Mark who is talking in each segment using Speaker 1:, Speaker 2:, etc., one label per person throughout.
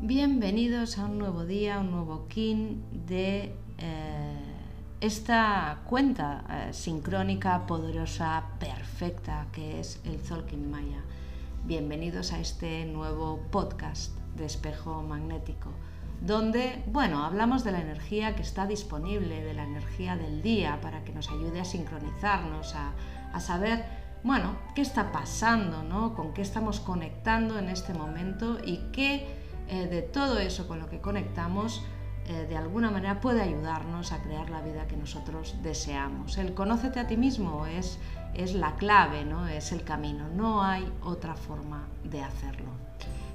Speaker 1: Bienvenidos a un nuevo día, un nuevo kin de eh, esta cuenta eh, sincrónica, poderosa, perfecta que es el Zolkin Maya. Bienvenidos a este nuevo podcast de espejo magnético, donde, bueno, hablamos de la energía que está disponible, de la energía del día, para que nos ayude a sincronizarnos, a, saber, bueno, qué está pasando, ¿no? Con qué estamos conectando en este momento y qué eh, de todo eso con lo que conectamos eh, de alguna manera puede ayudarnos a crear la vida que nosotros deseamos. El conócete a ti mismo es, es la clave, ¿no? es el camino, no hay otra forma de hacerlo.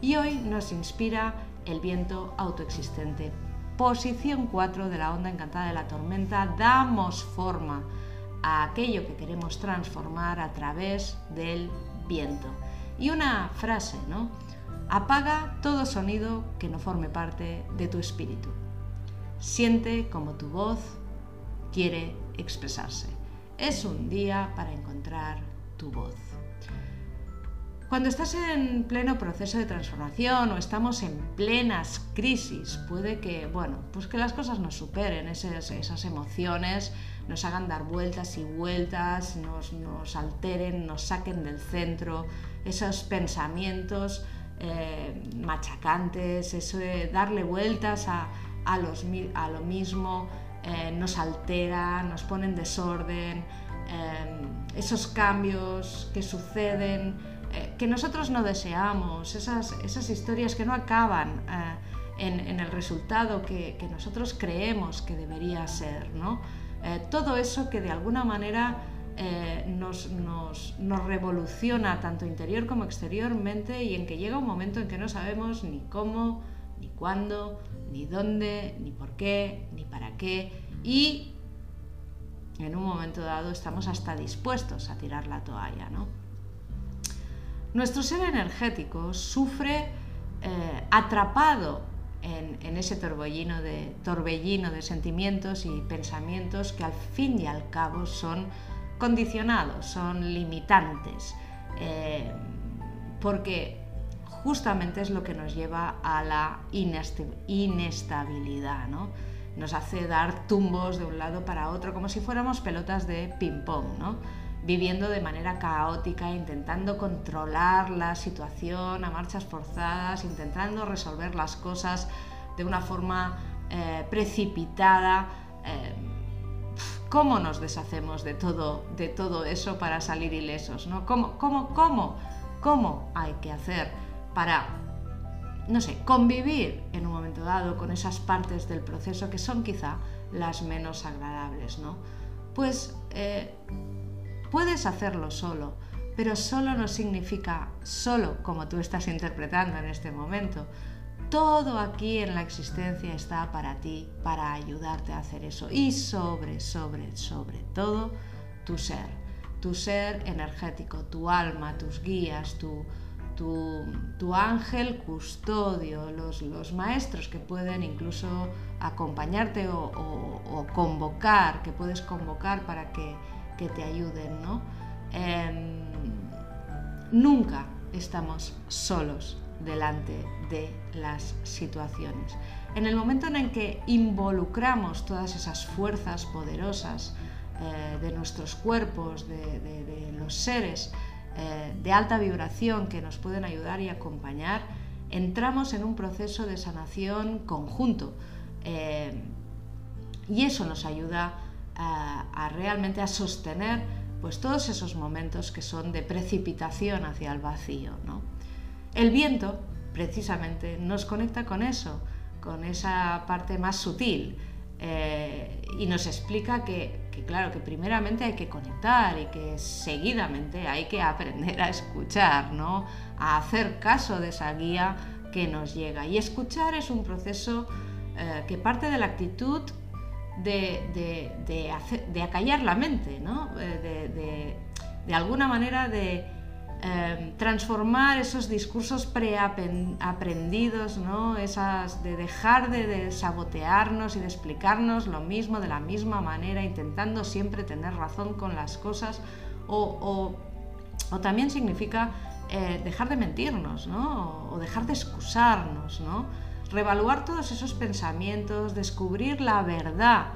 Speaker 1: Y hoy nos inspira el viento autoexistente. Posición 4 de la onda encantada de la tormenta, damos forma a aquello que queremos transformar a través del viento. Y una frase, ¿no? Apaga todo sonido que no forme parte de tu espíritu. Siente como tu voz quiere expresarse. Es un día para encontrar tu voz. Cuando estás en pleno proceso de transformación o estamos en plenas crisis, puede que, bueno, pues que las cosas nos superen, esas, esas emociones nos hagan dar vueltas y vueltas, nos, alteren, nos saquen del centro, esos pensamientos eh, machacantes, eso de darle vueltas a, a, lo mismo, eh, nos altera, nos pone en desorden, eh, esos cambios que suceden, que nosotros no deseamos, esas, esas, historias que no acaban en, el resultado que, que, nosotros creemos que debería ser, ¿no? Todo eso que de alguna manera eh, nos, revoluciona tanto interior como exteriormente y en que llega un momento en que no sabemos ni cómo, ni cuándo, ni dónde, ni por qué, ni para qué y en un momento dado estamos hasta dispuestos a tirar la toalla. Nuestro ser energético sufre eh, atrapado en, ese torbellino de, torbellino de sentimientos y pensamientos que al fin y al cabo son condicionados, son limitantes, eh, porque justamente es lo que nos lleva a la inestabilidad, ¿no? Nos hace dar tumbos de un lado para otro, como si fuéramos pelotas de ping-pong, ¿no? Viviendo de manera caótica, intentando controlar la situación a marchas forzadas, intentando resolver las cosas de una forma eh, precipitada. Eh, ¿Cómo nos deshacemos de todo, de todo eso para salir ilesos? ¿Cómo, cómo, cómo, ¿Cómo hay que hacer para, no sé, convivir en un momento dado con esas partes del proceso que son quizá las menos agradables? Pues eh, puedes hacerlo solo, pero solo no significa solo como tú estás interpretando en este momento. Todo aquí en la existencia está para ti, para ayudarte a hacer eso. Y sobre, sobre, sobre todo, tu ser. Tu ser energético, tu alma, tus guías, tu, tu, ángel custodio, los, los, maestros que pueden incluso acompañarte o, convocar, que puedes convocar para que, te ayuden. ¿no? Em, nunca estamos solos delante de las situaciones. En el momento en el que involucramos todas esas fuerzas poderosas eh, de nuestros cuerpos, de, los seres eh, de alta vibración que nos pueden ayudar y acompañar, entramos en un proceso de sanación conjunto. Eh, y eso nos ayuda a, realmente a sostener pues, todos esos momentos que son de precipitación hacia el vacío. El viento, precisamente, nos conecta con eso, con esa parte más sutil. Eh, y nos explica que, claro, que primeramente hay que conectar y que seguidamente hay que aprender a escuchar, ¿no? a hacer caso de esa guía que nos llega. Y escuchar es un proceso eh, que parte de la actitud de, acallar la mente, ¿no? Eh, de, alguna manera de Em, transformar esos discursos preaprendidos, ¿no? De dejar de, sabotearnos y de explicarnos lo mismo de la misma manera, intentando siempre tener razón con las cosas, o, también significa eh, dejar de mentirnos, ¿no? O dejar de excusarnos, ¿no? Revaluar todos esos pensamientos, descubrir la verdad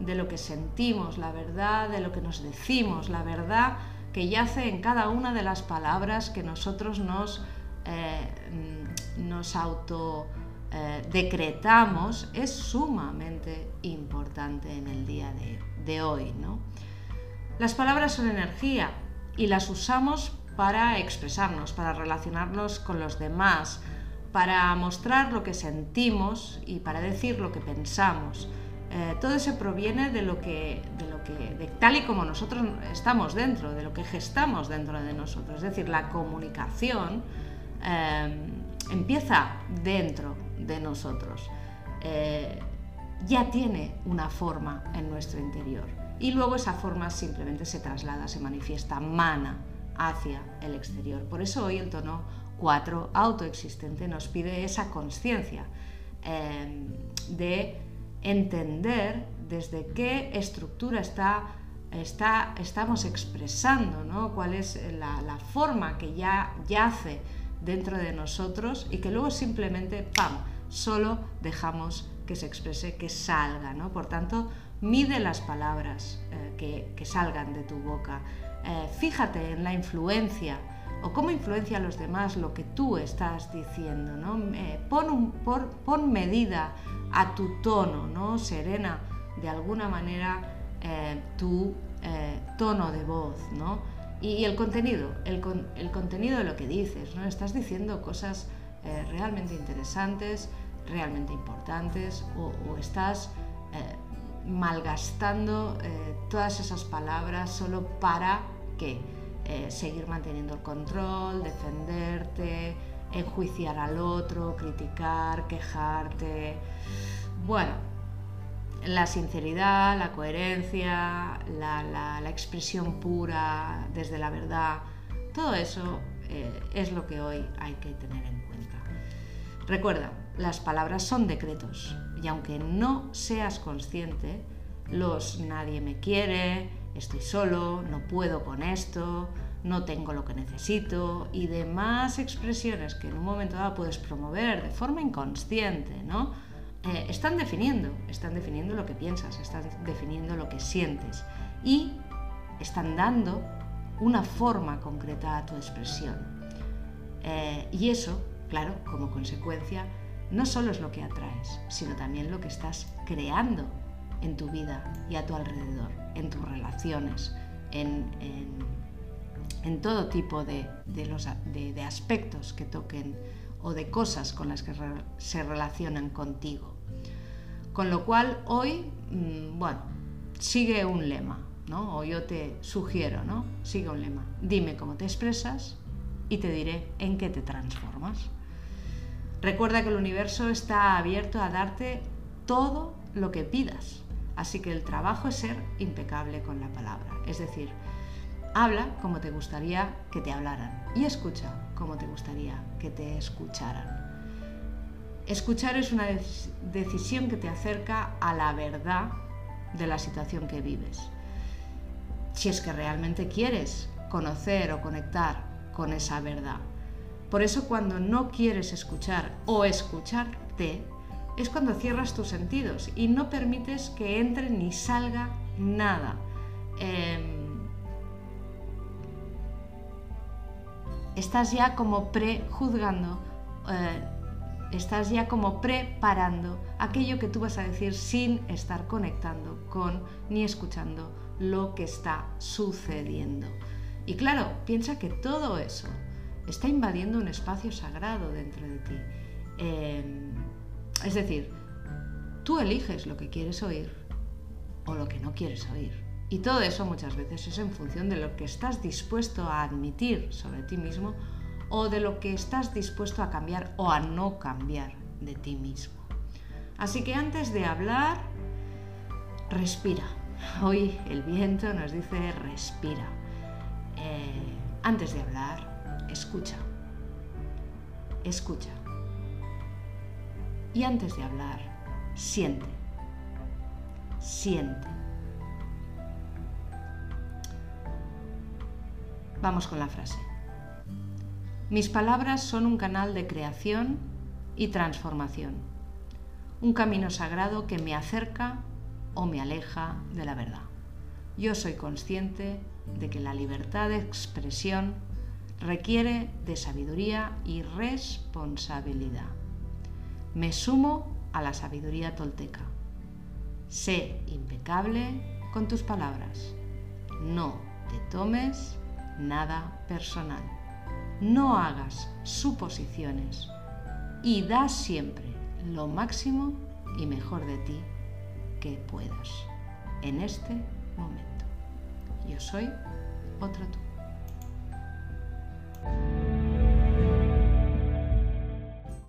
Speaker 1: de lo que sentimos, la verdad de lo que nos decimos, la verdad que yace en cada una de las palabras que nosotros nos, eh, nos auto eh, decretamos es sumamente importante en el día de, de hoy. ¿no? Las palabras son energía y las usamos para expresarnos, para relacionarnos con los demás, para mostrar lo que sentimos y para decir lo que pensamos. Eh, todo eso proviene de lo que, de lo que de tal y como nosotros estamos dentro, de lo que gestamos dentro de nosotros. Es decir, la comunicación eh, empieza dentro de nosotros. Eh, ya tiene una forma en nuestro interior y luego esa forma simplemente se traslada, se manifiesta, mana hacia el exterior. Por eso hoy el tono 4 autoexistente nos pide esa conciencia eh, de entender desde qué estructura está, está, estamos expresando, ¿no? cuál es la, la, forma que ya yace dentro de nosotros y que luego simplemente, ¡pam!, solo dejamos que se exprese, que salga. ¿no? Por tanto, mide las palabras eh, que, que, salgan de tu boca. Eh, fíjate en la influencia o cómo influencia a los demás lo que tú estás diciendo. ¿no? Eh, pon, un, por, pon, medida a tu tono, ¿no? serena de alguna manera eh, tu eh, tono de voz. ¿no? Y, el contenido, el, con, el, contenido de lo que dices. ¿no? Estás diciendo cosas realmente interesantes, realmente importantes o, o estás malgastando todas esas palabras solo para que eh, seguir manteniendo el control, defenderte, enjuiciar al otro, criticar, quejarte. Bueno, la sinceridad, la coherencia, la, la, expresión pura desde la verdad, todo eso eh, es lo que hoy hay que tener en cuenta. Recuerda, las palabras son decretos y aunque no seas consciente, los nadie me quiere, estoy solo, no puedo con esto, no tengo lo que necesito y demás expresiones que en un momento dado puedes promover de forma inconsciente, ¿no? Eh, están definiendo, están definiendo lo que piensas, están definiendo lo que sientes y están dando una forma concreta a tu expresión. Eh, y eso, claro, como consecuencia, no solo es lo que atraes, sino también lo que estás creando en tu vida y a tu alrededor, en tus relaciones, en, en, todo tipo de, de, aspectos que toquen o de cosas con las que se relacionan contigo. Con lo cual hoy, mmm, bueno, sigue un lema, ¿no? O yo te sugiero, ¿no? Sigue un lema. Dime cómo te expresas y te diré en qué te transformas. Recuerda que el universo está abierto a darte todo lo que pidas. Así que el trabajo es ser impecable con la palabra. Es decir, habla como te gustaría que te hablaran y escucha como te gustaría que te escucharan. Escuchar es una decisión que te acerca a la verdad de la situación que vives. Si es que realmente quieres conocer o conectar con esa verdad. Por eso cuando no quieres escuchar o escucharte, es cuando cierras tus sentidos y no permites que entre ni salga nada. Eh, estás ya como prejuzgando, eh, estás ya como preparando aquello que tú vas a decir sin estar conectando con ni escuchando lo que está sucediendo. Y claro, piensa que todo eso está invadiendo un espacio sagrado dentro de ti. Eh, es decir, tú eliges lo que quieres oír o lo que no quieres oír. Y todo eso muchas veces es en función de lo que estás dispuesto a admitir sobre ti mismo o de lo que estás dispuesto a cambiar o a no cambiar de ti mismo. Así que antes de hablar, respira. Hoy el viento nos dice respira. Eh, antes de hablar, escucha. Escucha. Y antes de hablar, siente. Siente. Vamos con la frase. Mis palabras son un canal de creación y transformación, un camino sagrado que me acerca o me aleja de la verdad. Yo soy consciente de que la libertad de expresión requiere de sabiduría y responsabilidad. Me sumo a la sabiduría tolteca. Sé impecable con tus palabras. No te tomes nada personal. No hagas suposiciones y da siempre lo máximo y mejor de ti que puedas en este momento. Yo soy otro tú.